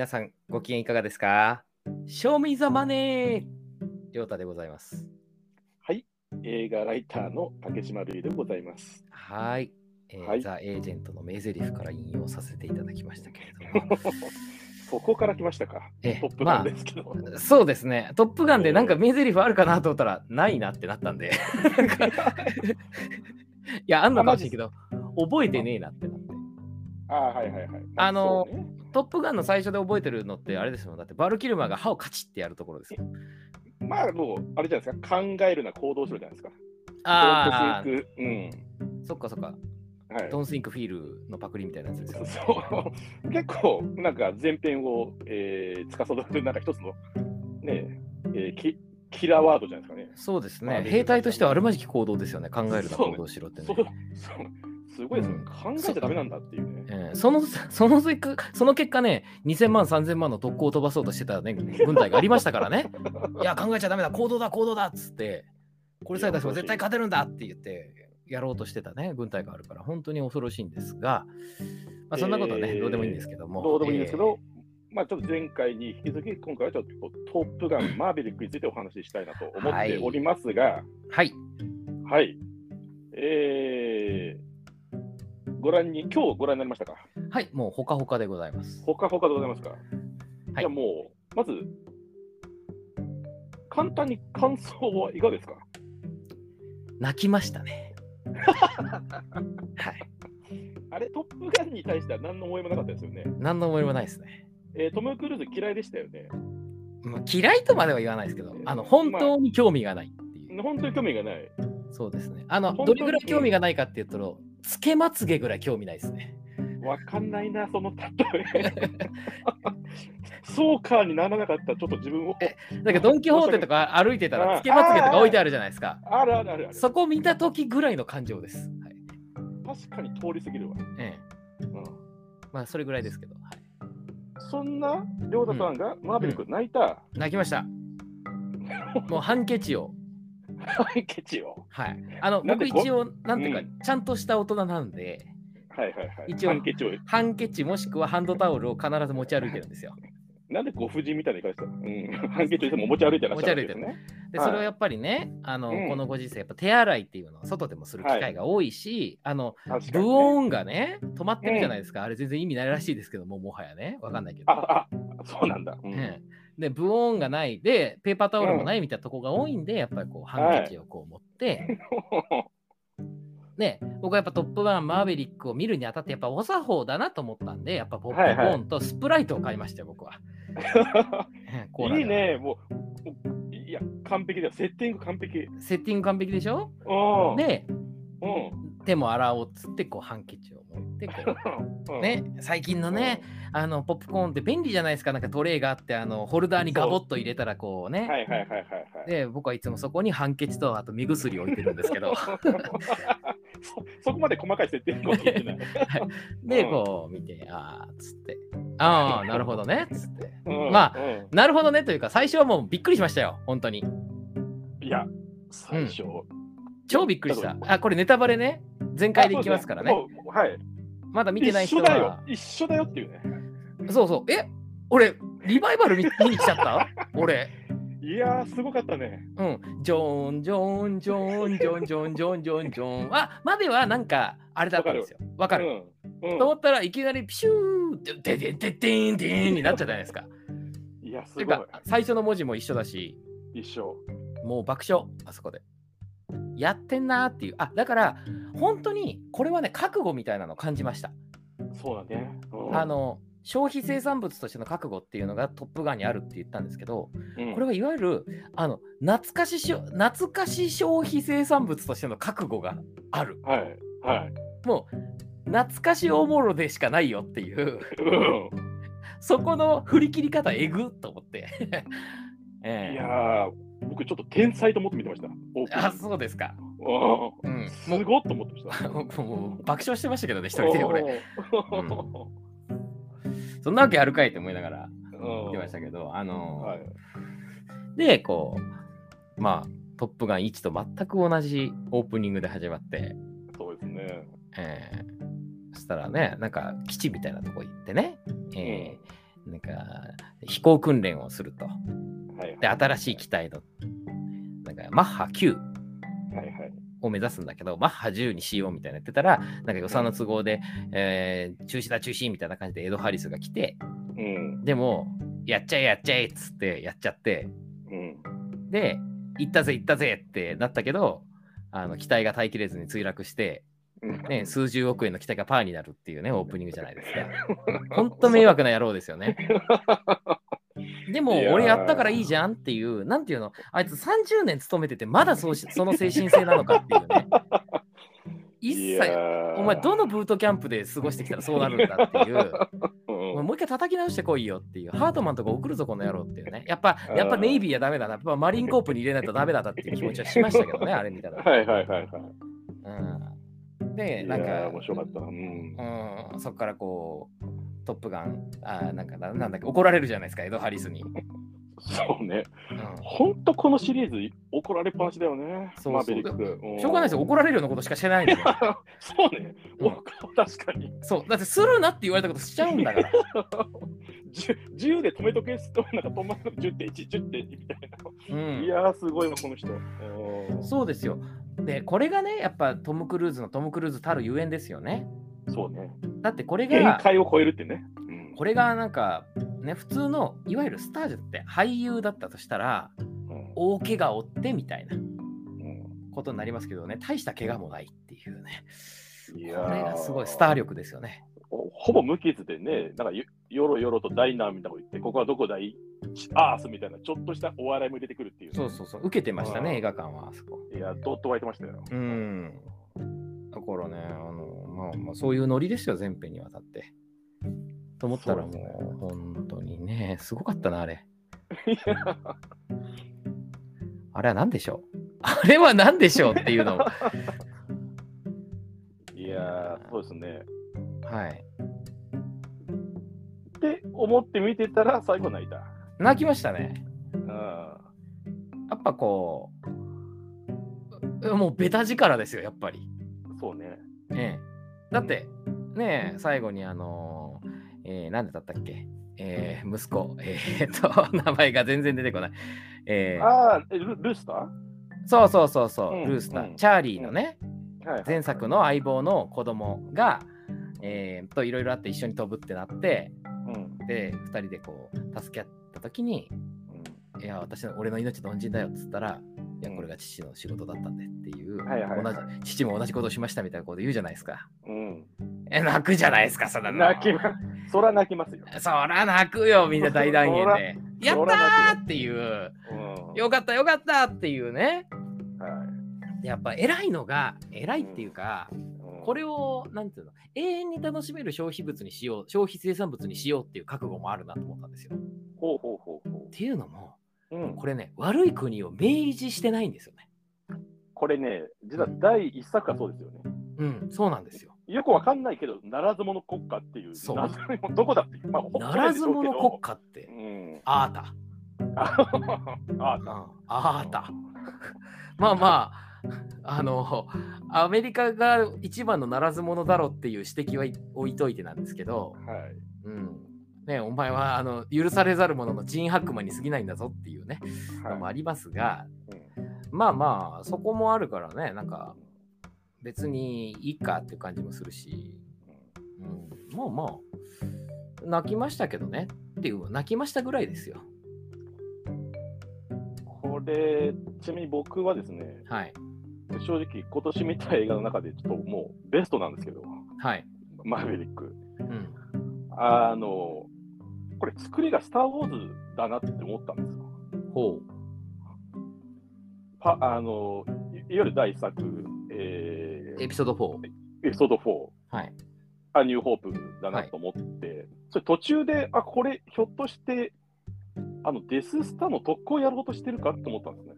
皆さんご機嫌いかがですか ?Show me the money! りょうたでございます。はい、映画ライターの竹島るいでございます。はい。えーはいザ・エージェントの名台詞から引用させていただきましたけれども。そこから来ましたか？えトップガンですけど。そうですね。トップガンでなんか名台詞あるかなと思ったら、ないなってなったんで。いや、あんのかもしれんけど、覚えてねえなってなって。ああ、はいはいはい。あのそうねトップガンの最初で覚えてるのってあれですよ。だってバルキルマーが歯をカチッってやるところですよ。まあもう、あれじゃないですか、考えるな行動しろじゃないですか。ああ、クそっかそっか。うん。はい。ドンスインクフィールのパクリみたいなやつですよ。そう結構、なんか前編を、えー、司るなんか一つの、ねえーキ、キラーワードじゃないですかね。そうですまあね。兵隊としてはあるまじき行動ですよね。考えるな行動しろってねそう。そうすごいですね、うん。考えちゃダメなんだっていうね。えーそのそのその結果ね、2000万、3000万の特攻を飛ばそうとしてた、ね、軍隊がありましたからね。いや、考えちゃダメだ、行動だ、行動だっつって、これさえ出せば絶対勝てるんだって言って、やろうとしてたね、軍隊があるから、本当に恐ろしいんですが、まあ、そんなことはね、えーどうでもいいんですけども。どうでもいいんですけど、えまあちょっと前回に引き続き、今回はちょっとトップガン、マーヴェリックについてお話ししたいなと思っておりますが、ーはい、はい。えー、ご覧に、今日ご覧になりましたか？はい、もうほかほかでございます。ほかほかでございますか、はいじゃあもう、まず、簡単に感想はいかがですか？泣きましたね。はい、あれ、トップガンに対しては何の思いもなかったですよね。何の思いもないですね。えートム・クルーズ嫌いでしたよね。まあ、嫌いとまでは言わないですけど、あの本当に興味がないっていう。本当に興味がない。そうですね。あの、どれぐらい興味がないかっていうと、つけまつげぐらい興味ないですね。わかんないな、その例え。そうかにならなかった、ちょっと自分を。だけど、ドン・キホーテとか歩いてたら、あつけまつげとか置いてあるじゃないですか。あるあるある。そこを見たときぐらいの感情です。はい、確かに通り過ぎるわ。ええ。うんまあ、それぐらいですけど。はい、そんな亮太さんがマーベリック泣いた、泣きました。もう、ハンケチを。ハンケチを。はい。あの、僕一応、なんていうか、うちゃんとした大人なんで、はいはいはい。一応ハンケチを。ハンケチもしくはハンドタオルを必ず持ち歩いてるんですよ。なんでご婦人みたいな言い方したうん。ハンケチをいつも持ち歩いてらっしゃるわけですね。で、はいそれをやっぱりね、あの、うんこのご時世、やっぱ手洗いっていうのは外でもする機会が多いし、あの、確かに、ブね。オーンがね、止まってるじゃないですか。あれ全然意味ないらしいですけども、もはやね、わかんないけど。あ、あ、そうなんだ。うんええで、ブオーンがない、で、ペーパータオルもないみたいなとこが多いんで、やっぱりこう、ハンケチをこう持って、ね、僕はやっぱトップガン、マーヴェリックを見るにあたって、やっぱお作法だなと思ったんで、やっぱポップコーンとスプライトを買いましたよ、僕は。いいね、もう。いや、完璧だよ。セッティング完璧。セッティング完璧でしょ？うん。で、うん。手も洗おうっつって、こう、ハンケチを持って、こう、うん。ね、最近のね、あの、ポップコーンって便利じゃないですか、なんかトレイがあって、あの、ホルダーにガボッと入れたら、こうね。で、僕はいつもそこにハンケチと、あと目薬を置いてるんですけど、そ そこまで細かい設定を聞いてない。で、うん。こう見て、あーっつって、ああ、なるほどね、っつって。うん。まあうんなるほどねというか、最初はもうびっくりしましたよ、本当に。いや、最初。超びっくりした。あ、これネタバレね、全開でいきますからね。あそうですもうはい。まだ見てない人一緒だよは。。一緒だよっていうね。そうそう。え俺、リバイバル見見に来ちゃった？俺。いやー、すごかったね。うん。ジョーン、ジョーン、ジョーン、ジョーン、ジョーン、ジョーン、ジョーン、ジョーン。あ、まではなんか、あれだったんですよ。わかる。うん。と思ったらいきなりピシューって、ででででーんでーんになっちゃったじゃないですか。うん。いや、すてごい。か、最初の文字も一緒だし、一緒。もう爆笑、あそこで。やってんなーっていう。あ、だから、本当に、これはね、覚悟みたいなのを感じました。そうだね。うんあ、の、消費生産物としての覚悟っていうのがトップガンにあるって言ったんですけど、うんこれはいわゆる、あの、懐かししょ、懐かし消費生産物としての覚悟がある。はい。はい。もう、懐かしおもろでしかないよっていう、うん。そこの振り切り方えぐっと思って。ええいやー、僕ちょっと天才と思って見てました。あ、そうですか。ううん。ん。すごっと思ってました。僕もう爆笑してましたけどね、一人で俺。うんそんなわけあるかいって思いながらうん見てましたけど、あの。で、こう、まあ、トップガン1と全く同じオープニングで始まって、そうですね。えーそしたらね、なんか基地みたいなとこ行ってね、えーなんか飛行訓練をすると。はいで、新しい機体の、マッハ9はいはい。を目指すんだけど、マッハ10にしようみたいなやってたら、なんか予算の都合で、えー中止だ中止みたいな感じでエド・ハリスが来て、うん。でも、やっちゃえやっちゃえっつってやっちゃって、うん。で、行ったぜ行ったぜってなったけど、あの機体が耐えきれずに墜落して、うんね、数十億円の機体がパーになるっていうね、オープニングじゃないですか。本当迷惑な野郎ですよね。でも俺やったからいいじゃんっていう、なんていうの、あいつ30年勤めてて、まだそうし その精神性なのかっていうね。一い切、お前どのブートキャンプで過ごしてきたらそうなるんだっていう、もう一回叩き直してこいよっていう、ハートマンとか送るぞこの野郎っていうね。やっぱ、やっぱネイビーはダメだな、やっぱマリンコープに入れないとダメだったっていう気持ちはしましたけどね、あれ見たら。はいはいはいはい。うん、で、いなんかやー、面白かった。うん。うん、そこからこう、トップガン、あなんかななんだっけ、怒られるじゃないですか、エド・ハリスに。そうね。うんほんとこのシリーズ怒られっぱなしだよね。そうそうマーベリック。んしょうがないですよ、怒られるようなことしかしてないんですよ。そうね。うんお確かに。そう、だってするなって言われたことしちゃうんだから。10, 10で止めとけすと、なんか止まるの10.1、10.2みたいな。うんいやー、すごいわ、この人。うんそうですよ。で、これがね、やっぱトム・クルーズのトム・クルーズたるゆえんですよね。そうね。だってこれ限が、界を超えるってね。うんこれがなんか、ね、普通のいわゆるスタージュって俳優だったとしたら、うん大怪我を負ってみたいなうんことになりますけどね、大した怪我もないっていうね。いこやれがすごいスター力ですよね。ほほぼ無傷でね、なんかよよろよろとダイナーみたいなこと言って、ここはどこだい？アースみたいな、ちょっとしたお笑いも入れてくるっていうね、そうそうそう、受けてましたね、うん映画館はあそこ。いや、どっと湧いてましたよ。うん。だからね、あの、まあまあ、そういうノリですよ、全編にわたって。と思ったらもそう本当にね、すごかったな、あれ。あれは何でしょう？あれは何でしょうっていうのを。いやー、そうですね。はい。って思って見てたら、最後泣いた。泣きましたね。うんやっぱこう、もうベタ力ですよ、やっぱり。そうね。ええ、だって、ねえ、最後にあのー、えー、なんでだったっけ？えー、息子、えー、っと、名前が全然出てこない。えー、ああ、えルルスター？はそうそうそうそう、うんルースター、うん。チャーリーのね、いはい。前作の相棒の子供が、えー、といろいろあって一緒に飛ぶってなって、うん。で、2人でこう、助け合った時に、いや、私の、俺の命の恩人だよっつったら、いや、これが父の仕事だったんでっていう、はいはいはい同じ父も同じことをしましたみたいなこと言うじゃないですか。うん。え、泣くじゃないですか、そんなの。泣きま、そら泣きますよ。そら泣くよ、みんな大団円で。やったそら泣くーっていう、うん。よかったよかったっていうね。はやっぱ偉いのが、偉いっていうか、いうんこれを、なんていうの、永遠に楽しめる消費物にしよう、消費生産物にしようっていう覚悟もあるなと思ったんですよ。っほうほうほうほていうのも、う。うん、これね、悪い国を明示してないんですよね。これね、実は第一作がそうですよね。うん、そうなんですよ。よくわかんないけど、ならず者国家っていう、そうどこだっていう、まあ、ほならず者国家。家ってう、ん、あーた。あうん、あーた。まあまあ、あの、アメリカが一番のならず者だろうっていう指摘は置いといてなんですけど、はい。うん。ね、お前はあの許されざる者のジン・ハックマンに過ぎないんだぞっていうね、のもはいありますが、うんまあまあ、そこもあるからね、なんか別にいいかっていう感じもするし、うん、まあまあ、泣きましたけどねっていう、泣きましたぐらいですよ。これ、ちなみに僕はですね、はい。正直、今年見た映画の中で、ちょっともうベストなんですけど、はい。マーヴェリック。うん。あの、これ、作りがスター・ウォーズだなって思ったんですよ。ほパあのいいわゆる第一作、えう。ーエピソード4。エピソード4、はい。アニューホープだなと思って、それ途中で、あ、これ、ひょっとして、あのデススターの特攻をやろうとしてるかと思ったんですね。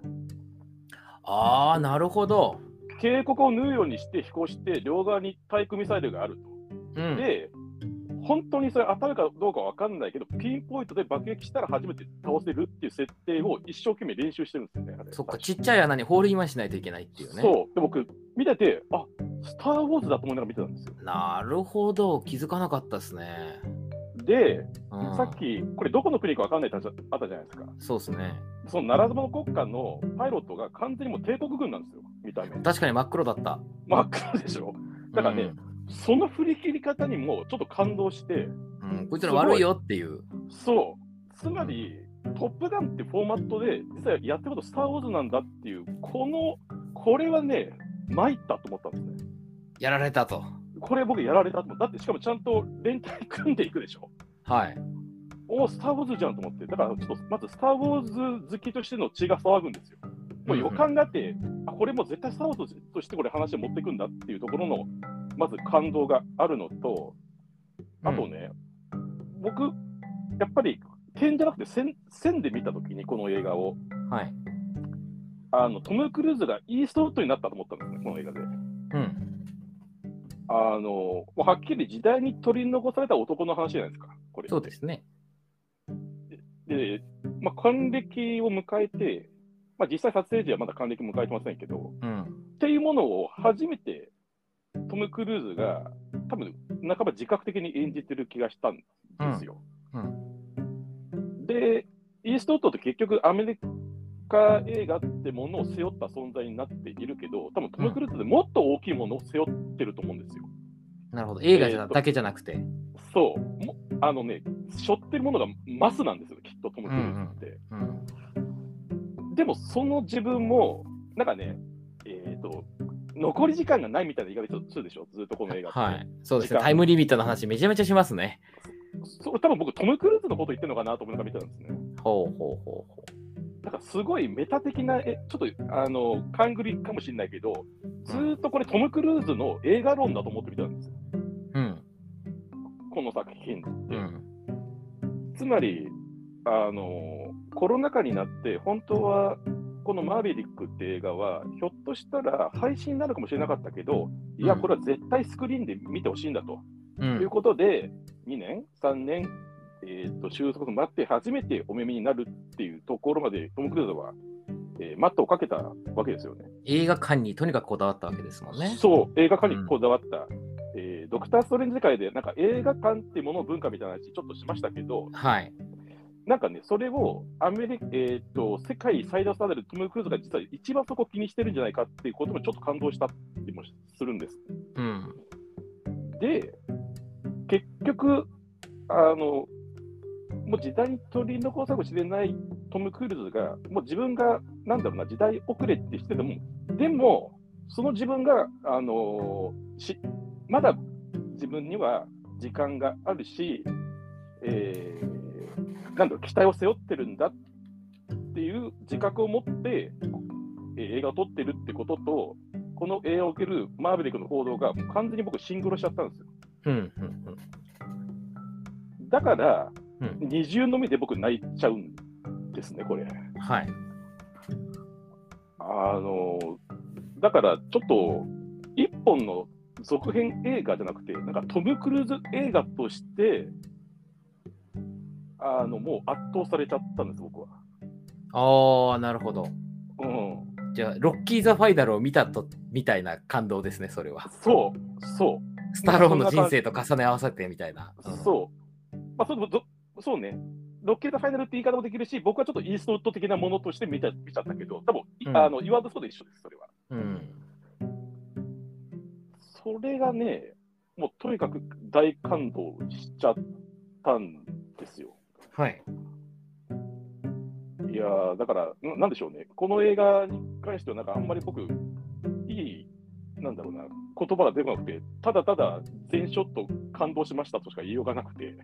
ああ、なるほど。警告を縫うようにして飛行して、両側に対空ミサイルがあると。うん。で、本当にそれ当たるかどうかわかんないけど、ピンポイントで爆撃したら初めて倒せるっていう設定を一生懸命練習してるんですよね。あれそっか、ちっちゃい穴にホールインワンしないといけないっていうね。そう。で、僕、見てて、あスター・ウォーズだと思いながら見てたんですよ。なるほど。気づかなかったですね。で、さっき、これどこの国か分かんないってあったじゃないですか。そうですね。そのならず者国家のパイロットが完全にもう帝国軍なんですよ、見た目。確かに真っ黒だった。真っ黒でしょ。だからね、うんその振り切り方にもちょっと感動して、うん、こいつら悪いよっていう。そう。つまり、トップガンってフォーマットで、実はやってることスター・ウォーズなんだっていう、この、これはね、参ったと思ったんですね。やられたと。これ僕やられたと思った。だってしかもちゃんと連帯組んでいくでしょ。はい。おスター・ウォーズじゃんと思って、だからちょっとまずスター・ウォーズ好きとしての血が騒ぐんですよ。もう予感があって、うんうん、あこれも絶対スター・ウォーズとしてこれ話を持っていくんだっていうところの、まず感動があるのと、あとね、うん、僕、やっぱり点じゃなくて線線で見たときに、この映画を、はい、あのトム・クルーズがイーストウッドになったと思ったんですね、この映画で。うんあのはっきり時代に取り残された男の話じゃないですか、これ。そうですね。で、まあ、還暦を迎えて、まあ、実際撮影時はまだ還暦迎えてませんけど、うん、っていうものを初めてトム・クルーズが多分半ば自覚的に演じてる気がしたんですよ。で、イーストウッドって結局アメリカ映画ってものを背負った存在になっているけど、多分トム・クルーズでもっと大きいものを背負ってると思うんですよ。なるほど、映画じゃだけじゃなくて。そう、あのね、背負ってるものがマスなんですよ、きっとトム・クルーズって。でも、その自分も、なんかね、残り時間がないみたいな言い方するでしょ、ずっとこの映画って。はい。そうですね、タイムリミットの話、めちゃめちゃしますね。それ多分僕、トム・クルーズのこと言ってるのかなと思いながら見てたんですね。ほうほうほうほう。なんかすごいメタ的な、えちょっとあの勘繰りかもしれないけど、ずっとこれ、トム・クルーズの映画論だと思って見たんですよ。うん。この作品って。うん、つまり、あのコロナ禍になって、本当はこのマーヴェリックって映画は、ひょっとしたら配信になるかもしれなかったけど、いや、これは絶対スクリーンで見てほしいんだと、うん、いうことで、2年、3年、えーと、収束待って初めてお目見になるっていうところまで、トム・クルーズは、えー、マットをかけたわけですよね。映画館にとにかくこだわったわけですもんね。そう、映画館にこだわった。うん、えー、ドクター・ストレンジ界で、なんか映画館っていうものの文化みたいな話、ちょっとしましたけど、はい。なんかね、それをアメリカ、えーと、世界最大スターであるトム・クルーズが実は一番そこ気にしてるんじゃないかっていうこともちょっと感動したりもするんです。うん、で、結局、あの、もう時代に取り残さかもしれないトム・クルーズが、もう自分が、なんだろうな、時代遅れってしてても、でも、その自分が、あのしまだ自分には時間があるし、えーなんだろう、期待を背負ってるんだっていう自覚を持って、えー、映画を撮ってるってことと、この映画を受けるマーヴェリックの報道が完全に僕、シングロしちゃったんですよ。うんうんうん、だから、うん、二重の目で僕、泣いちゃうんですね、これ。はい。あのだからちょっと、一本の続編映画じゃなくて、なんかトム・クルーズ映画としてあのもう圧倒されちゃったんです、僕は。ああ、なるほど。うん。じゃあ、ロッキー・ザ・ファイナルを見たとみたいな感動ですね、それは。そう、そう。スタローンの人生と重ね合わせてみたいな。うん、そう。まあそそうね。ロッキー・ザ・ファイナルって言い方もできるし、僕はちょっとイーストウッド的なものとして見た見ちゃったけど、多分、うん、あの言わずそうで一緒です、それは。うん。それがね、もうとにかく大感動しちゃったんですよ。はい。いやだから、なんでしょうね、この映画に関しては、なんかあんまり僕、いい、なんだろうな、言葉が出なくて、ただただ全ショット感動しましたとしか言いようがなくて。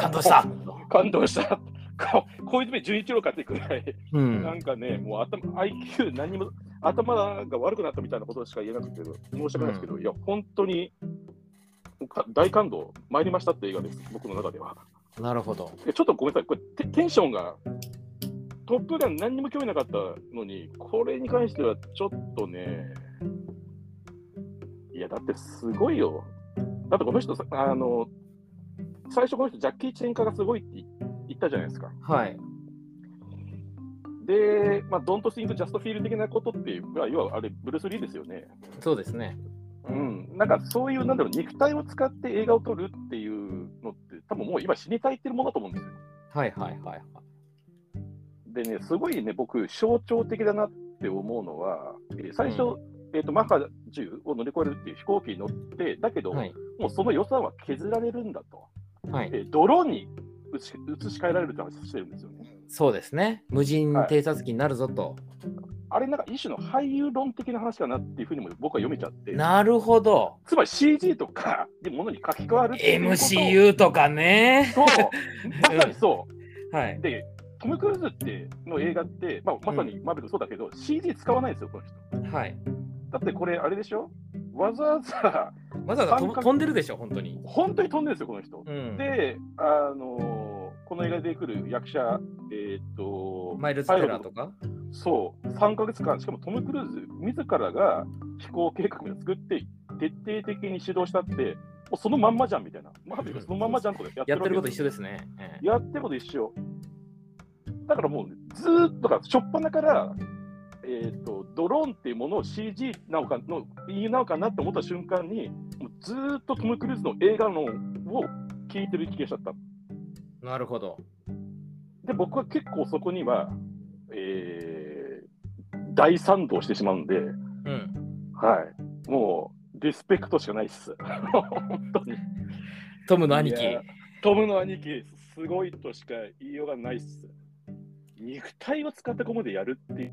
感動した感動した小泉純一郎かってくらい、うん、なんかね、もう頭 IQ 何も、頭が悪くなったみたいなことしか言えなくて、申し訳ないですけど、うん、いや、本当に大感動、参りましたって映画です、僕の中では。なるほど。ちょっとごめんなさい、これテンションが、トップガン何にも興味なかったのに、これに関してはちょっとね、いや、だってすごいよ。だってこの人、あの、最初この人、ジャッキー・チェン化がすごいって言ったじゃないですか。はい。で、まあ、ドント・シング・ジャスト・フィール的なことっていう、要はあれ、ブルース・リーですよね。そうですね。うん、なんかそういう、なんだろう、肉体を使って映画を撮るっていうのっ分もう今死にたいってるものだと思うんですよ。はいはいはいはい。でね、すごいね、僕、象徴的だなって思うのは、えー最初、えー、とマッハ10を乗り越えるっていう飛行機に乗って、だけど、はい。もうその予算は削られるんだと、はいえ。ードローンに移し移し替えられるって話してるんですよね。そうですね。無人偵察機になるぞと。あれ、なんか一種の俳優論的な話かなっていうふうにも僕は読めちゃって、なるほど。つまり CG とかでものに書き換わるっていうことを MCU とかね。そう、まさにそう。はい。で、トム・クルーズっての映画って、まあ、まさにマーベルそうだけど、CG 使わないんですよ、この人。はい。だってこれ、あれでしょ？わざわざ、わざわざ飛んでるでしょ、本当に。本当に飛んでるんですよ、この人。うん。で、あのーこの映画で出てくる役者、えーっと、マイルズ・テラーとか？そう、3ヶ月間、しかもトム・クルーズ自らが飛行計画を作って、徹底的に指導したって、もうそのまんまじゃんみたいな。マーヴェリックそのまんまじゃんこれやってること一緒でですね。ええやってること一緒。だからもうずーっとか、しょっぱなから、えー、とドローンっていうものを CG なのかのいいなのかなって思った瞬間に、もうずーっとトム・クルーズの映画論を聞いてる気がしちゃった。なるほど。で、僕は結構そこには、えー大賛同してしまうんで、うん。はい、もうリスペクトしかないっす。本当に。トムの兄貴。トムの兄貴、すごいとしか言いようがないっす。肉体を使ってここまでやるっていう。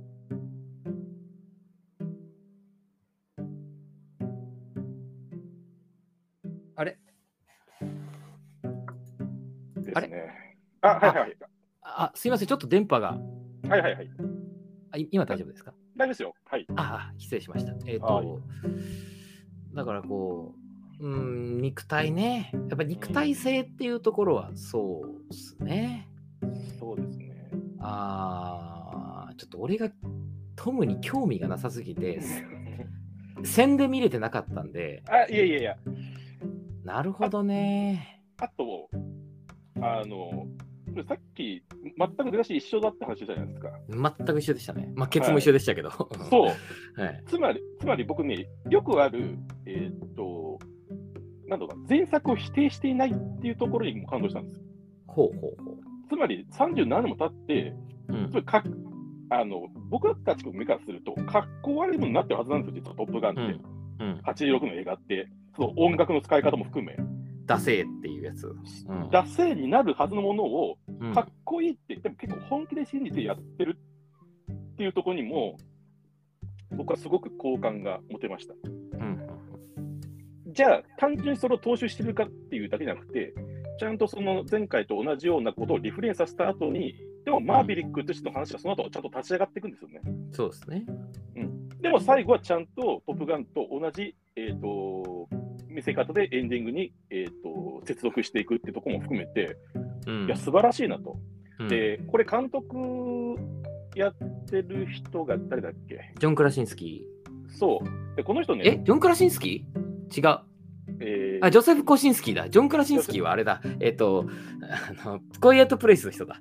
あれ？ですね。あ、はいはいはい。あ、すいません。ちょっと電波が。はいはいはい。あい今大丈夫ですか？大丈夫ですよ。はい。ああ、失礼しました。えっ、はいと、だからこう、うん、肉体ね。やっぱり肉体性っていうところはそうですね。そうですね。ああ、ちょっと俺がトムに興味がなさすぎて、線で見れてなかったんで、あ、いやいやいや。なるほどね。あと、あの、さっき、全く出だし一緒だった話じゃないですか。全く一緒でしたね。まあ、ケツも一緒でしたけど。そう。はい。つまり、つまり僕ね、よくある、えーっと、なんだろうな、前作を否定していないっていうところにも感動したんですよ。ほうほうほつまり37年も経って、う。うんかあの僕たちの目からすると、かっこ悪いものになってるはずなんですよ、実はトップガンって。うんうん。86の映画って、その音楽の使い方も含め、ダセーっていうやつ。うん惰性になるはずのものをうんかっこいいって、でも結構本気で信じてやってるっていうところにも、僕はすごく好感が持てました。うんじゃあ、単純にそれを踏襲してるかっていうだけじゃなくて、ちゃんとその前回と同じようなことをリフレインさせた後に、でもマーヴェリックとしての話がその後ちゃんと立ち上がっていくんですよね。そうですね。でも最後はちゃんとトップガンと同じ、えー、と見せ方でエンディングに、えー、と接続していくってところも含めて、うんいや、素晴らしいなと。うんで、これ監督やってる人が誰だっけ？ジョン・クラシンスキそう。で、この人ー。えね、ジョン・クラシンスキー？違う。えーあ、ジョセフ・コシンスキーだ。ジョン・クラシンスキーはあれだ。えっと、あの、コイエット・プレイスの人だ。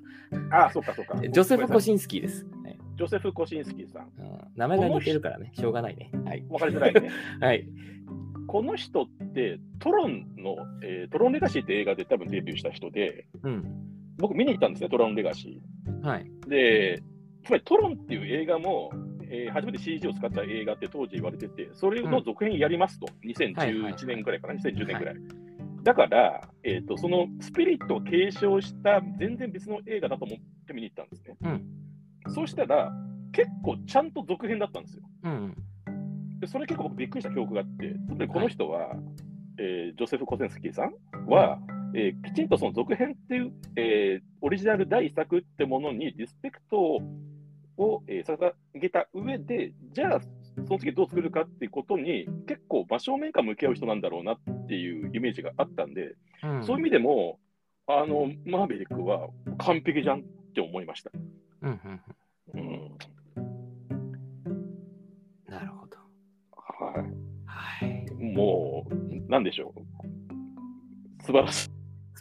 あ、そうかそうか。ジョセフ・コシシンスキーです。はいジョセフ・コシンスキーさん。うん名前が似てるからね、しょうがないね。はい。わかりづらいね。はい。この人って、トロンの、えートロンレガシーって映画で多分デビューした人で、うん。僕見に行ったんですね、トロンレガシはい。ー。で、つまりトロンっていう映画も、えー初めて CG を使った映画って当時言われてて、それの続編やりますと、はいはい2011年ぐらいかな、2010年ぐらい。だから、えーと、そのスピリットを継承した全然別の映画だと思って見に行ったんですね。うん。そうしたら、結構ちゃんと続編だったんですよ。うん。でそれ結構僕びっくりした記憶があって、つまりこの人は、えージョセフ・コセンスキーさんは、えーきちんとその続編っていう、えーオリジナル第一作ってものにリスペクトをを、えー捧げた上で、じゃあ、その次どう作るかっていうことに、結構真正面から向き合う人なんだろうなっていうイメージがあったんで、うんそういう意味でも、あのマーベリックは完璧じゃんって思いました。うんうんなるほど。ははい。い、もう、なんでしょう。素晴らしい。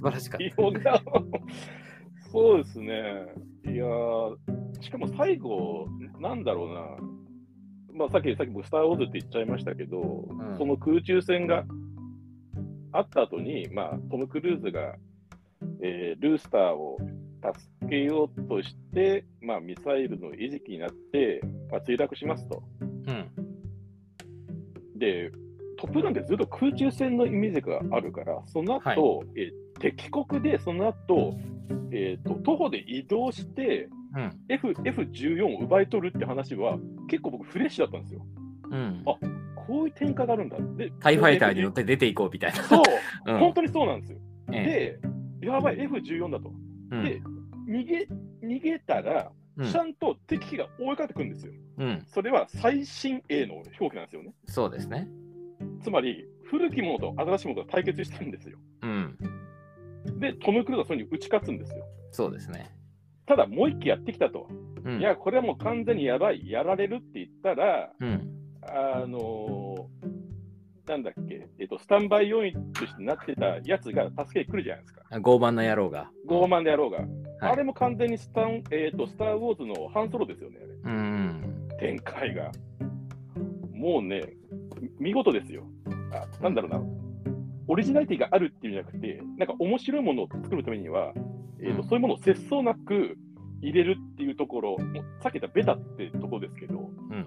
素晴らしかっいや そうですね。いやーしかも最後、なんだろうな。まあ、さっき、さっき僕、スター・ウォーズって言っちゃいましたけど、んその空中戦があった後に、まあ、トム・クルーズが、えールースターを助けようとして、まあ、ミサイルの餌食になって、まあ、墜落しますと。うん。で、トップガンってずっと空中戦のイメージがあるから、その後、えー敵国でその後、えーと徒歩で移動してうん。F F14 を奪い取るって話は結構僕フレッシュだったんですよ。うん。あこういう展開があるんだ。で、タイファイターに乗って出ていこうみたいな。そう、うん本当にそうなんですよ。えで、やばい、F14 だと。えで、逃げ逃げたら、うんちゃんと敵機が追いかけてくるんですよ。うん。それは最新鋭の飛行機なんですよね。そうですね。つまり、古きものと新しいものが対決してるんですよ。うん。で、トム・クルーズはそれに打ち勝つんですよ。そうですね。ただ、もう一機やってきたと。うん。いや、これはもう完全にやばい、やられるって言ったら、うん。あのーなんだっけ、えっと、スタンバイ要員としてなってたやつが助けに来るじゃないですか。傲慢な野郎が。傲慢であろうが。はいあれも完全にスタン、えっとスター・ウォーズのハンソロですよね、あれうん。展開が。もうね、見事ですよ。あなんだろうな、オリジナリティがあるっていうんじゃなくて、なんか面白いものを作るためには、えーとうんそういうものを節操なく入れるっていうところ、もうさっき言ったベタってところですけど、うん。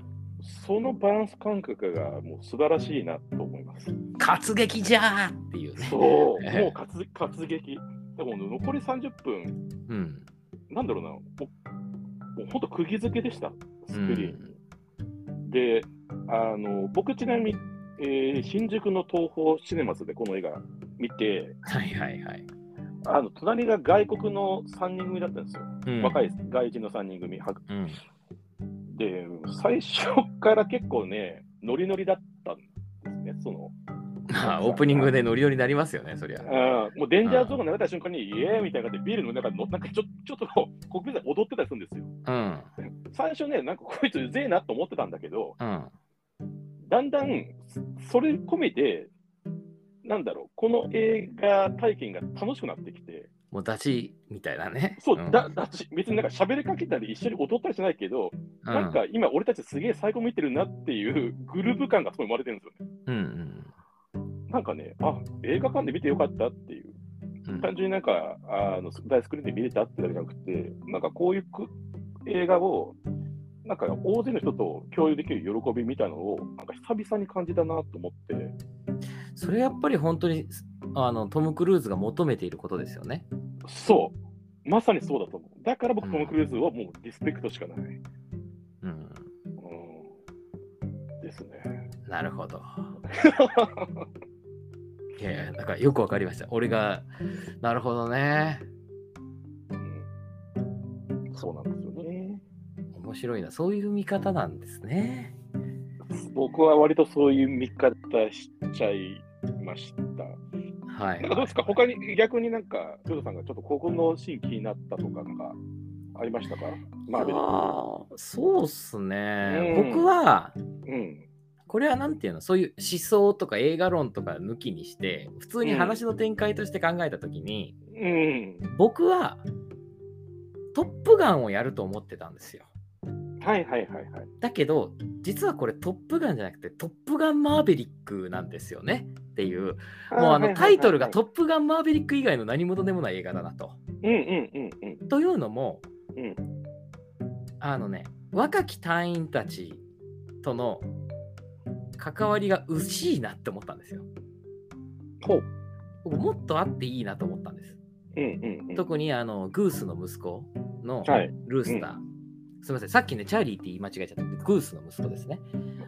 そのバランス感覚がもう素晴らしいなと思います。活劇じゃーっていうね。そう、え えもう活活劇。でも残り30分、うん。なんだろうな、もう本当、釘付けでした、スクリーン。うんで、あの僕、ちなみに、えー新宿の東宝シネマズでこの映画見て、はいはいはい。あの隣が外国の3人組だったんですよ。うん若い外人の3人組。はうん。で、最初から結構ね、ノリノリだったんですね、その。まあ、オープニングでノリノリになりますよね、そりゃ。もうデンジャーゾーンが流れた瞬間に、イエーイみたいな感じで、ビールの中のなんかちょちょっと国民で踊ってたりするんですよ。うん。最初ね、なんかこいつうぜえなと思ってたんだけど、うん。だんだんそそれ込みで、なんだろう、この映画体験が楽しくなってきて、もうダチみたいなね。そう、んだだし別になんか喋りかけたり、一緒に踊ったりしないけど、うんなんか今、俺たちすげえ最高見てるなっていう グルーヴ感がすごい生まれてるんですよね。うんなんかね、あ映画館で見てよかったっていう、うんうん。単純になんかあの大スクリーンで見れたってだけじゃなくて、なんかこういうく映画を、なんか大勢の人と共有できる喜びみたいなのを、なんか久々に感じたなと思って、それやっぱり本当にあのトム・クルーズが求めていることですよね。そう、まさにそうだと思う。だから僕、うんトム・クルーズはもうリスペクトしかない。うん。うん、ですね。なるほど。いやいや、なんかよくわかりました。俺が、なるほどね。うんそうなんですよね。面白いな。そういう見方なんですね。僕は割とそういう見方しちゃいました。はい。なんかどうですか、他に逆になんか、ルドさんがちょっとここのシーン気になったとか、なんかありましたか？マーそうっすね。うん僕は、ク。うん。これはなんていうの、そういう思想とか映画論とか抜きにして、普通に話の展開として考えたときに、うん。僕はトップガンをやると思ってたんですよ。はいはいはいはい。だけど、実はこれトップガンじゃなくてトップガンマーベリックなんですよねっていう、もうあのタイトルがトップガンマーベリック以外の何者でもない映画だなと。うんうんうんうん。というのも、うんあのね、若き隊員たちとの関わりが薄いなって思ったんですよ。ほう。僕もっとあっていいなと思ったんです。うんうんうん。特にあのグースの息子のはい。ルースター。すみません、さっきね、チャーリーって言い間違えちゃった。グースの息子ですね。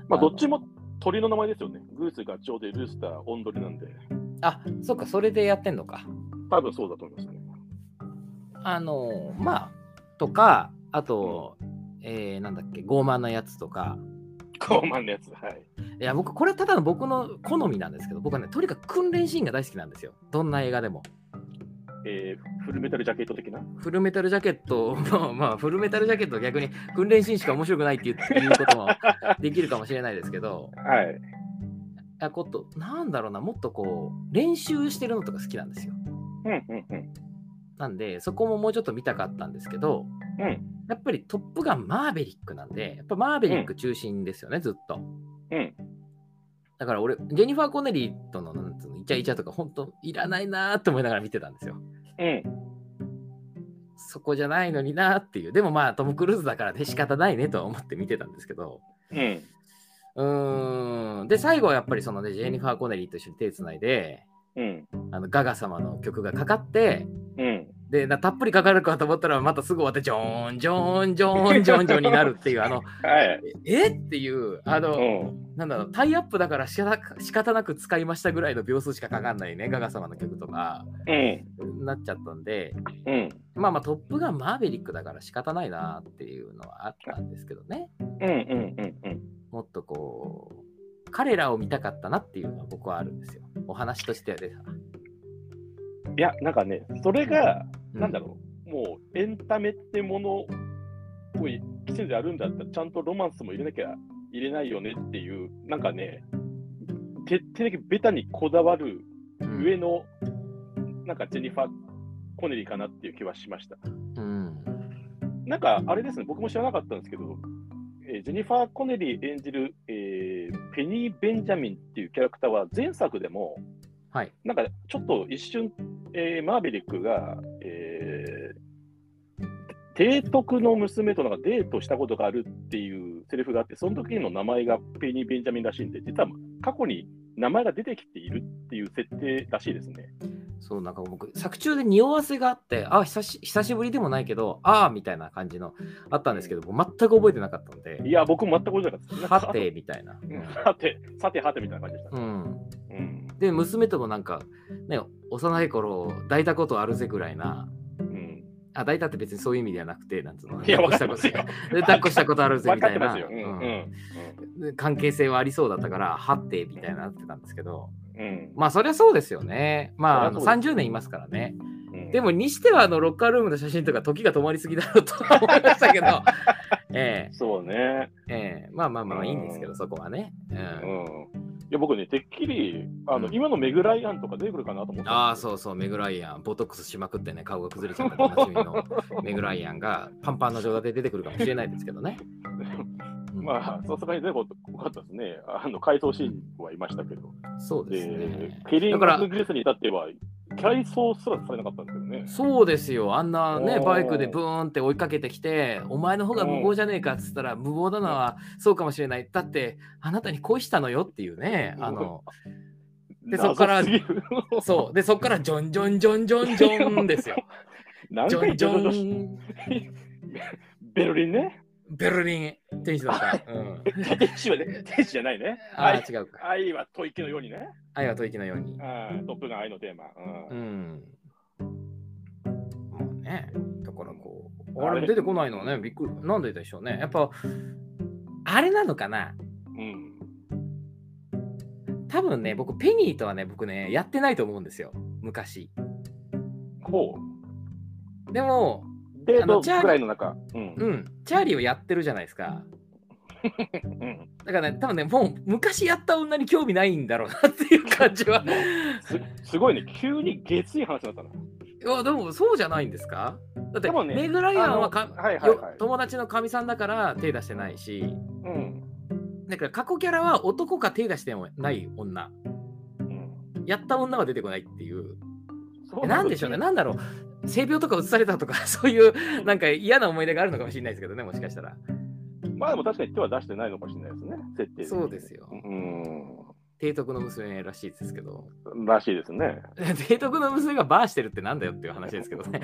まあ、どっちも鳥の名前ですよね。グースが蝶でルースター、オンドリなんで。あ、そっか、それでやってんのか。多分そうだと思いますね。あの、まあ、とか、あと、えー、なんだっけ、傲慢なやつとか。高慢のやつ。はい。いや、僕、これはただの僕の好みなんですけど、僕はね、とにかく訓練シーンが大好きなんですよ。どんな映画でも。えー、フルメタルジャケット的な？フルメタルジャケット、まあ、まあ、フルメタルジャケットは逆に訓練シーンしか面白くないっていういうこともできるかもしれないですけど、はい。あこと、なんだろうな、もっとこう、練習してるのとか好きなんですよ。うんうんうん。なんで、そこももうちょっと見たかったんですけど、うんやっぱりトップガンマーベリックなんで、やっぱマーベリック中心ですよね、ずっと。うん。だから俺、ジェニファー・コネリーとのなんつうのイチャイチャとか、本当いらないなーって思いながら見てたんですよ。うん。そこじゃないのになっていう。でもまあトム・クルーズだからね仕方ないねとは思って見てたんですけど。うん。うーん。で、最後はやっぱりそのね、ジェニファー・コネリーと一緒に手つないで、うん。あのガガ様の曲がかかって、うん。で、なたっぷりかかるかと思ったら、またすぐ終わって、ジョーン、ジョーン、ジョーン、ジョーン、ジョーンになるっていう、あの、はい。えっていう、あの、うん。なんだろう、タイアップだから仕方仕方なく使いましたぐらいの秒数しかかかんないね、ガガ様の曲とか、うん。なっちゃったんで、うん。まあまあ、トップガンマーベリックだから仕方ないなっていうのはあったんですけどね。うん。うん。うん。うん。もっとこう、彼らを見たかったなっていうのは僕はあるんですよ。お話としてはでさ。いや、なんかね、それが、うなんだろう、もうエンタメってものをきちんとやるんだったら、ちゃんとロマンスも入れなきゃ入れないよねっていう、なんかね、徹底的にベタにこだわるうん上の、なんかジェニファー・コネリーかなっていう気はしました。うん。なんかあれですね、僕も知らなかったんですけど、えージェニファー・コネリー演じる、えーペニー・ベンジャミンっていうキャラクターは前作でも、はい。なんかちょっと一瞬、えーマーベリックが、えー提督の娘となんかデートしたことがあるっていうセリフがあって、その時の名前がペニー・ベンジャミンらしいんで、実は過去に名前が出てきているっていう設定らしいですね。そう、なんか僕、作中で匂わせがあって、あ、久し久しぶりでもないけど、ああみたいな感じのあったんですけど、全く覚えてなかったので、いや、僕も全く覚えてなかったはてみたいな。うんはて、さてはてみたいな感じでした。うん。うんで、娘ともなんか、ね、幼い頃、抱いたことあるぜぐらいな、うんあ、抱いたって別にそういう意味ではなくて、なんつうの、いや、抱っこしたこと 抱っこしたことあるぜ分みたいな、関係性はありそうだったから、はってみたいになってたんですけど、うん。まあ、そりゃそうですよね。まあ、あのそりゃそうです30年いますからね。うん。でも、にしては、あの、ロッカールームの写真とか、時が止まりすぎだろうとは思いましたけど、えそうね。ええ。えまあまあまあ、いいんですけど、うん。そこはね。う、うんん。いや、僕ね、てっきり、あの、うん今のメグライアンとか出てくるかなと思って。ああ、そうそう、メグライアン、ボトックスしまくってね、顔が崩れちゃったおなじみのメグライアンがパンパンの状態で出てくるかもしれないですけどね。うんまあ、さすがに出てこなかったですね。あの、回答シーンはいましたけど。そうですでね。、ケリグギレスに至っては、回想すらされなかったんですけどね。そうですよ、あんなね、バイクでブーンって追いかけてきて、お前の方が無謀じゃねえかっつったら、無謀なのはそうかもしれない。だって、あなたに恋したのよっていうね、あの、でそっから そう、で、そっからジョンジョンジョンジョンジョンですよ。ジョンジョン、ベルリンね。ベルリン、天使だった。うん、天使はね、天使じゃないね。ああ、愛違うか。愛は吐息のようにね。愛は吐息のように。うんトップガン愛のテーマ。ううんうね、だからこう、あれ？出てこないのはね、びっくり。なんででしょうね。やっぱ、あれなのかなうん。多分ね、僕、ペニーとはね、僕ね、やってないと思うんですよ、昔。こでも、う。デートあのチャーリーぐらいの中。うん。うん、チャーリーをやってるじゃないですか。うんだからね、多分ね、もう昔やった女に興味ないんだろうなっていう感じは。すすごいね、急に月い話になったな。いや、でもそうじゃないんですか？だって、でもねメグライアンはかあのはいはいはいよ友達のかみさんだから手出してないし、うん。だから過去キャラは男か手出してもない女。うんやった女は出てこないっていう。なんでしょうね、なんだろう。性病とか移されたとか、そういうなんか嫌な思い出があるのかもしれないですけどね、もしかしたら。まあでも確かに手は出してないのかもしれないですね、設定そうですようん。提督の娘らしいですけど。らしいですね。提督の娘がバーしてるってなんだよっていう話ですけどね。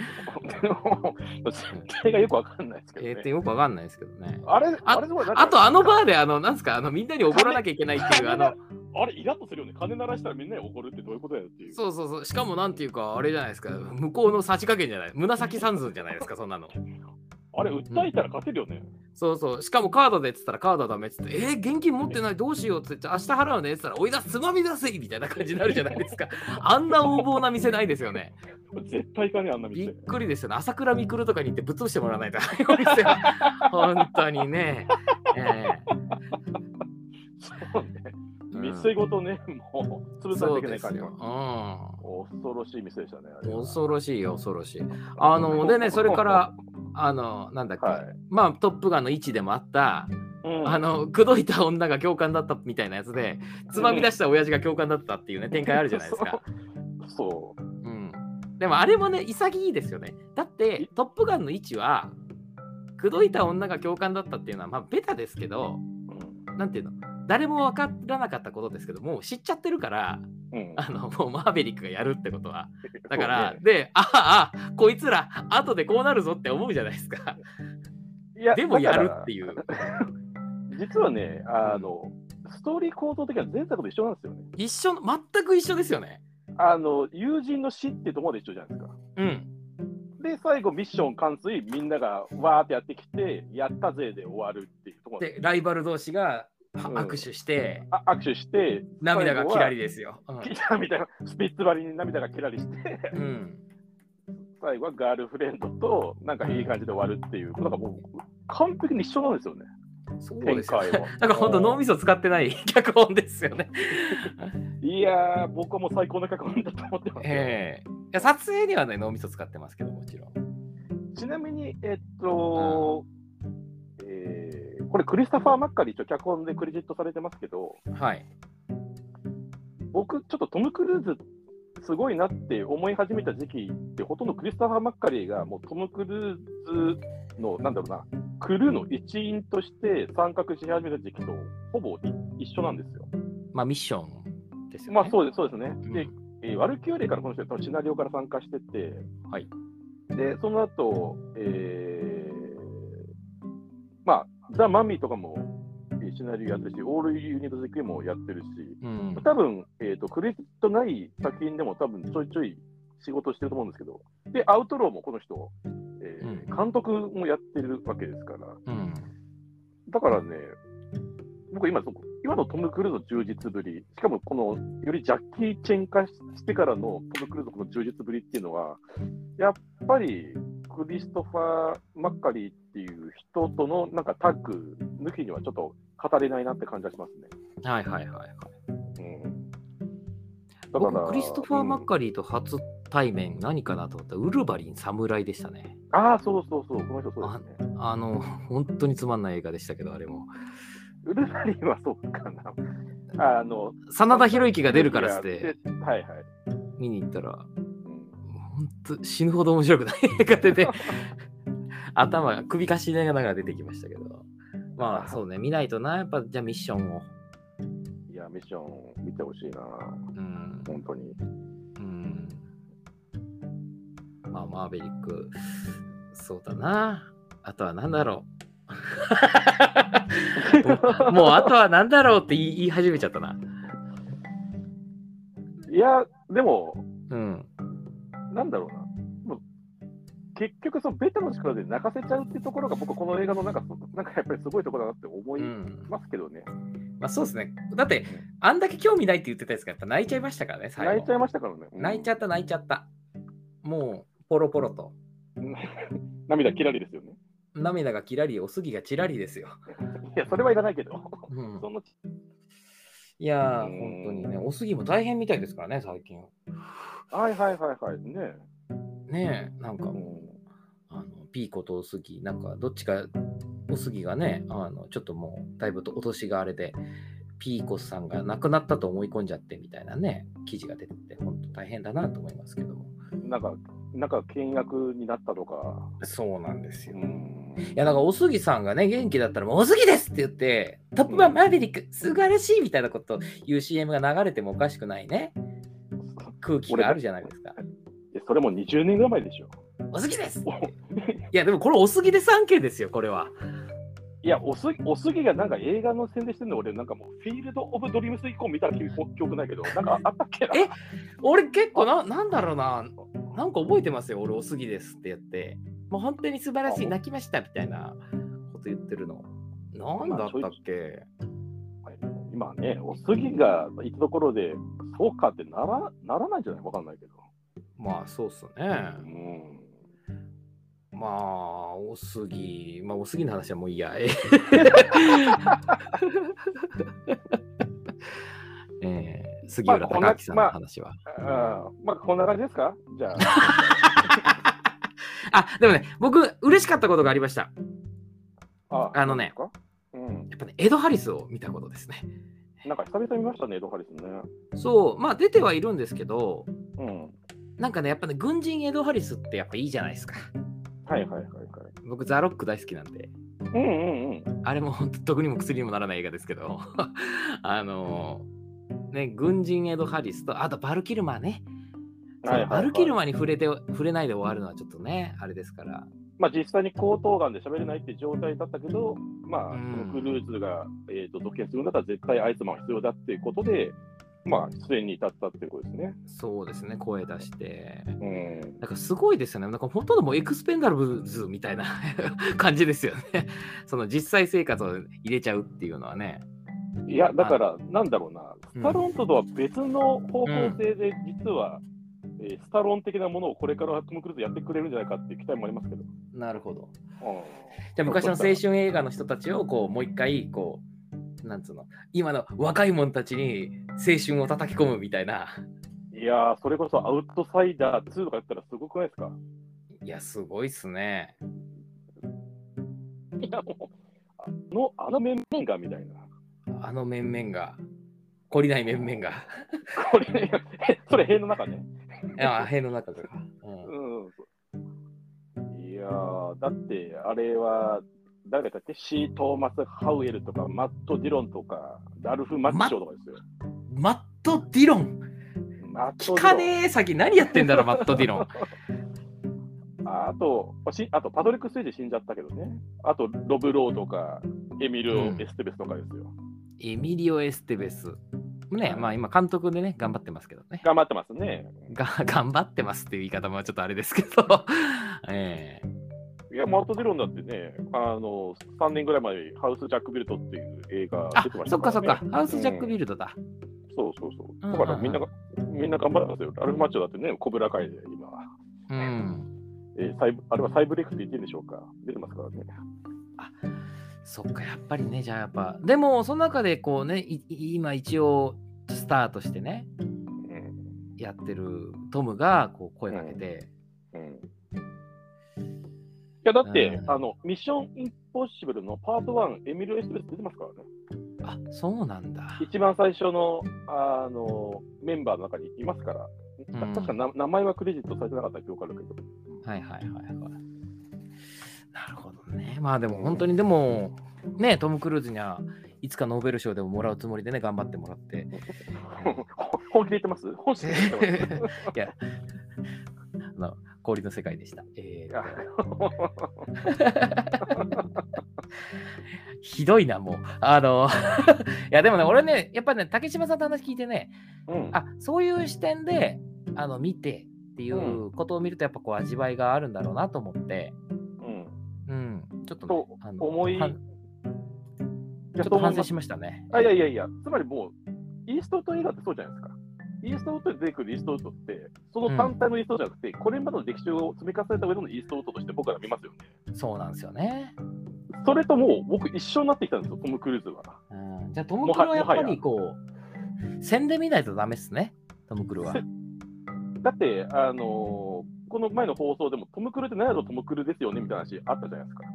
でも設定がよくわかんないですけどね。よくわかんないですけどね。あれ、ああとあのバーであの、なんすか、あのみんなに怒らなきゃいけないっていう、あの、あれ、イラッとするよね。金鳴らしたらみんなに怒るってどういうことやよっていう。そうそうそう、しかもなんていうか、あれじゃないですか、向こうのさじ加減じゃない、紫三寸じゃないですか、そんなの。あれ、訴えたら勝てるよね。そうそう、しかもカードでっつったらカードはダメっつって、えー、現金持ってない、どうしようって言って、明日払うねっつったら、おいだ、つまみ出せみたいな感じになるじゃないですか。あんな横暴な店ないですよね。絶対行かねえ、あんな店びっ。くりですよね。朝倉未来とかに行ってぶっ潰してもらわないと。本当にね。えそ店ごとね、もう、え潰さなきゃいけ。ない感じが。うん。恐ろしい店でしたね。恐ろしいよ、恐ろしい。あの、でね、それから、あの、なんだっけ、はいまあ、トップガンの位置でもあった、うんあの、口説いた女が教官だったみたいなやつで、つまみ出した親父が教官だったっていうね、展開あるじゃないですか。そう。うん。でもあれもね、潔いですよね。だって、トップガンの位置は、口説いた女が教官だったっていうのは、まあ、ベタですけど、うんなんていうの、誰も分からなかったことですけど、もう知っちゃってるから、うんあのもうマーベリックがやるってことは。だから、ねで、ああ、こいつら、後でこうなるぞって思うじゃないですか。いやでもやるっていう。実はね、あの、ストーリー構造的には前作と一緒なんですよね。一緒の、全く一緒ですよね。あの、友人の死っていうところで一緒じゃないですか。うん。で、最後、ミッション完遂、みんながわーってやってきて、やったぜで終わるっていうところで、ライバル同士が握手して、あ握手して、涙がキラリで。ですよ。うん涙が、スピッツ張りに涙がキラリして、うん。最後はガールフレンドと、なんかいい感じで終わるっていう、なんかもう、完璧に一緒なんですよね、そう展ですよ開ね。は。なんか本当脳みそ使ってない脚本ですよね。いやー、僕はもう最高の脚本だと思ってますよ。ええいや撮影にはね脳みそ使ってますけどもちろん。ちなみに、えっと、えーこれ、クリスタファー・マッカリー、一応脚本でクレジットされてますけど、はい。僕、ちょっとトム・クルーズ、すごいなって思い始めた時期って、ほとんどクリスタファー・マッカリーがもうトム・クルーズの、なんだろうな、クルーの一員として参画し始めた時期と、ほぼい一緒なんですよ。まあミッションですよね。まあそうですそうですね。うんで、えーワルキューレからこの人はシナリオから参加してて、はい。で、その後、えー、まあ、ザ・マミーとかもえーシナリオやってるし、オール・ユニット・ズ・クもやってるし、うん。多分、えーと、クレジットない作品でも多分ちょいちょい仕事してると思うんですけど、で、アウトローもこの人、えーうん監督もやってるわけですから、うん。だからね、僕今今のトム・クルーズの充実ぶり、しかもこのよりジャッキー・チェン化してからのトム・クルーズのこの充実ぶりっていうのは、やっぱりクリストファー・マッカリーっていう人とのなんかタッグ抜きにはちょっと語れないなって感じがしますね。はいはいはいはい。うん、だかクリストファー・マッリカリーと初対面何かなと思ったらウルヴァリン侍でしたね。ー。ああ、そうそうそう、この人そうですね。あの 本当につまんない映画でしたけどあれも。ウルヴァリンはそうかな。あの、真田広之が出るからってではいはい。見に行ったらうん本当死ぬほど面白くない映画でね 頭が首かしげながら出てきましたけど。まあそうね見ないとなやっぱじゃあミッションを。いや、ミッション見てほしいな、うん。本当に。うん。まあマーベリックそうだな。あとは何だろ う。もうあとは何だろうって言い言い始めちゃったな。いや、でも、うん。なんだろうな。結局、そのベタの力で泣かせちゃうっていうところが、僕、この映画のなんか、そなんかやっぱりすごいところだなって思いうんますけどね。まあそうですね。だってあんだけ興味ないって言ってたやつがやっぱ泣いちゃいましたからね最後。泣いちゃいましたからね。うん。泣いちゃった泣いちゃった。もうポロポロと。涙きらりですよね。涙がキラリおすぎがチラリですよ、いや、それはいらないけど。うん。そのいやーうん。本当にねおすぎも大変みたいですからね最近は。いはいはいはい。ねねえなんかうん。もうあのピーコとおすぎなんかどっちかおすぎがねあのちょっともうだいぶとお年があれでピーコさんが亡くなったと思い込んじゃってみたいなね記事が出てて本当大変だなと思いますけども。なんか、なんか倹約になったとか。そうなんですよ。うん。いやだからおすぎさんがね元気だったらもうおすぎですって言ってトップマンマーヴェリック素晴らしいみたいなこと言う CM が流れてもおかしくないね。空気があるじゃないですか。それも20年ぐらい前でしょ。おすぎですお いやでもこれおすぎで 3K ですよこれは。いや、おすおすぎがなんか映画の宣伝してるの、俺、なんかもう、フィールド・オブ・ドリームス以降見た記憶記憶ないけど、なんかあったっけな？え俺結構ななんだろうななんか覚えてますよ俺おすぎですって言ってもう本当に素晴らしい泣きましたみたいなこと言ってるの。なんだったっけ？今ね、おすぎがいたところで、そうかってならならないんじゃない？わかんないけど。まあそうっすね。うんまあ、おすぎ、まあ、おすぎの話はもういいや。ええー杉浦まあ隆明さんの話は。あーまあ、こんな感じですか？じゃあ。あ、でもね、僕、嬉しかったことがありました。ああのねうん。やっぱね、エド・ハリスを見たことですね。なんか久々見ましたね、エドハリスね。そう、まあ出てはいるんですけど、うん。なんかね、やっぱね、軍人エド・ハリスってやっぱいいじゃないですか。はいはいはいはい。僕、ザ・ロック大好きなんで。うんうんうん。あれも本当、毒にも薬にもならない映画ですけど、あのね、軍人エド・ハリスと、あとバルキルマーね。はいはいはいバルキルマーに触れて触れないで終わるのはちょっとね、あれですから。まあ実際に口頭眼で喋れないって状態だったけど、まあ、うんクルーズが、えー、と続編するんだったら絶対アイスマンは必要だっていうことで、まあ、出演に至ったっていうことですね。そうですね、声出して。うん。なんかすごいですよね。なんか本当のもうエクスペンダルズみたいな 感じですよね。その実際生活を入れちゃうっていうのはね。いや、だから、なんだろうな、うんスタロンととは別の方向性で、実は、えースタロン的なものをこれからトム・クルーズやってくれるんじゃないかっていう期待もありますけど。なるほど。うんじゃあ昔の青春映画の人たちをこうもう一回こうなんつうの？今の若い者たちに青春を叩き込むみたいな。いやー、それこそアウトサイダー2とかやったらすごくないですか？いやすごいっすね。いや、もう、あの、あの面々がみたいな。あの面々が。懲りない面々が。これ、ね、それ、塀の中ね。いや塀の中とか、うん。うん。いやー、だって、あれは、誰だっけ？シー・トーマス・ハウエルとか、マット・ディロンとか、ラルフ・マッチョとかですよ。マット・ディロン？マット聞かねえ先何やってんだろマット・ディロン。あとし、あと、パトリック・ステージ死んじゃったけどね。あと、ロブ・ローとか、エミリオ・エステベスとかですよ。エミリオ・エステベス。ねまあ今監督でね頑張ってますけどね。頑張ってますね。が頑張ってますっていう言い方もちょっとあれですけど。ええいや、マット・ディロンだってね、あの、3年ぐらい前にハウス・ジャック・ビルトっていう映画あ出てましそたね。っかそっかハウス・ジャック・ルビルドだ、そうそうそう。うんだからみんなが、みんな頑張ってますよ。ラルフ・マッチョだってね、コブラ会で今、うんえーサイブあれはサイブレックスって言っていいんでしょうか出てますからね。そっか、やっぱりね、じゃあやっぱ、でも、その中でこうね、今一応、スターとしてね、うん。やってるトムがこう声かけて、うん。いや、だって、うんあの、ミッション・インポッシブルのパート1、エミル・エステベス出てますからね。あそうなんだ。一番最初の、あの、メンバーの中にいますから。うん確かな名前はクレジットされてなかった記憶あるけど。はいはいはいはい。なるほどね。まあでも本当にでも、ね、トム・クルーズにはいつかノーベル賞でももらうつもりでね、頑張ってもらって。本気で言ってます？本気で言ってます いや、あの氷の世界でした。えー、ひどいな、もう。あの、いや、でもね、俺ね、やっぱね、竹島さんと話聞いてね、うん。あそういう視点であの見てっていうことを見ると、やっぱこう味わいがあるんだろうなと思って、うん。うん、ちょっと、とね、あの思いちょっと反省しましたね。あいやいやいや、つまりもう、イーストウッド映画ってそうじゃないですか。イーストウッドで出てくるイーストウッドって、その単体のイーストウッドじゃなくて、これまでの歴史を積み重ねた上でのイーストウッドとして僕ら見ますよね。そうなんですよね。それともう僕一緒になってきたんですよ、トム・クルーズは。うん、じゃあ、トム・クルーはやっぱりこう、線で見ないとダメっすね、トム・クルーは。だって、あのーこの前の放送でもトム・クルーって何やろトム・クルーですよねみたいな話あったじゃないですか。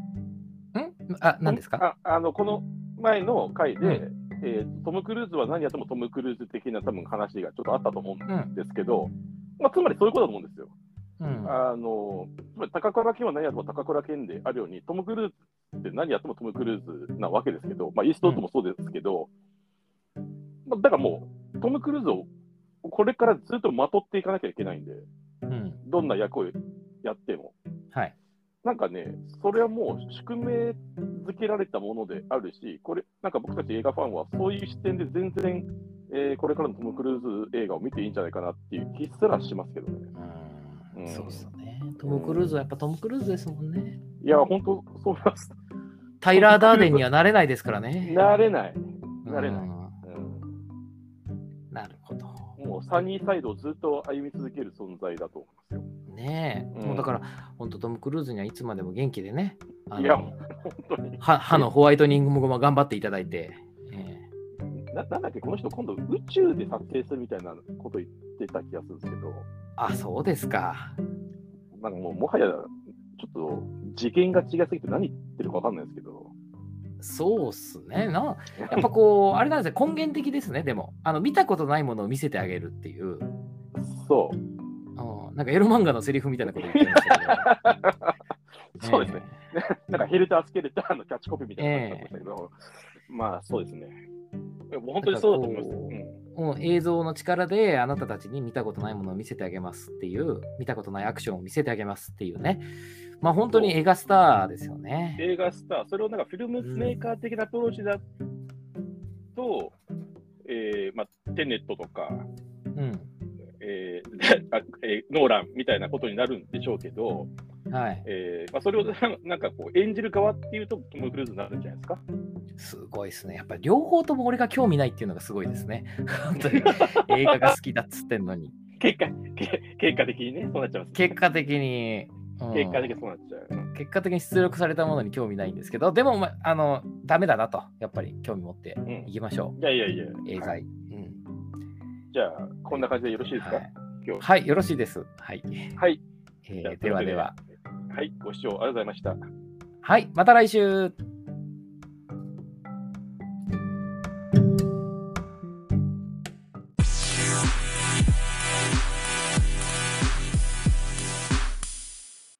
ん？あ、何ですか？ああのこの前の回で、うえートム・クルーズは何やってもトム・クルーズ的な多分話がちょっとあったと思うんうん。ですけど、まあ、つまりそういうことだと思うんですよ。うん。あのつまり高倉健は何やっても高倉健であるように、トム・クルーズって何やってもトム・クルーズなわけですけど、まあ、イーストウッドもそうですけど、まあ、だからもう、トム・クルーズをこれからずっとまとっていかなきゃいけないんで、うん。どんな役をやっても。はい。なんかね、それはもう宿命づけられたものであるし、これ、なんか僕たち映画ファンはそういう視点で全然、えーこれからのトム・クルーズ映画を見ていいんじゃないかなっていう気すらしますけどね。うん、うんそうっすよね。トム・クルーズはやっぱトム・クルーズですもんね。いや、本当そう思います。タイラー・ダーデンにはなれないですからね。なれない。なれない。うんうんなるほど。もうサニーサイドをずっと歩み続ける存在だと思いますよ。ねえ、うんもうだから、本当トム・クルーズにはいつまでも元気でね、あのいや、本当に。歯歯のホワイトニングも頑張っていただいて、えななんだっけ、この人、今度宇宙で撮影するみたいなこと言ってた気がするんですけど、あ、そうですか。なんかもう、もはや、ちょっと次元が違いすぎて何言ってるか分かんないですけど、そうっすね。な やっぱこう、あれなんですよ、根源的ですね、でも。あの見たことないものを見せてあげるっていう。そう。うん、なんかエロ漫画のセリフみたいなこと言ってましたけど。そうですね。なんかヘルタースケルターのキャッチコピーみたいな感じになったけど、まあそうですね。もう本当にそうだと思います。うんもう映像の力であなたたちに見たことないものを見せてあげますっていう、見たことないアクションを見せてあげますっていうね。まあ本当に映画スターですよね。映画スター、それをなんかフィルムメーカー的なアプローチだと、えーまあ、テネットとか、うん。えー あえーノーランみたいなことになるんでしょうけど、はい。えーまあ、それをななんかこう演じる側っていうとトム・クルーズになるんじゃないですか？すごいですね。やっぱり両方とも俺が興味ないっていうのがすごいですね。本当に映画が好きだっつってんのに。結果け結果的にね、そうなっちゃいます。結果的に、うん結果的にそうなっちゃう。うん結果的に出力されたものに興味ないんですけど、でも、まあの、ダメだなと、やっぱり興味持ってうんいきましょいやいやいや、う。映はい画。うん。じゃあ、こんな感じでよろしいですか、はい今日。はい、よろしいです。はい。はい。えーではでは。。はい、ご視聴ありがとうございました。はい、また来週。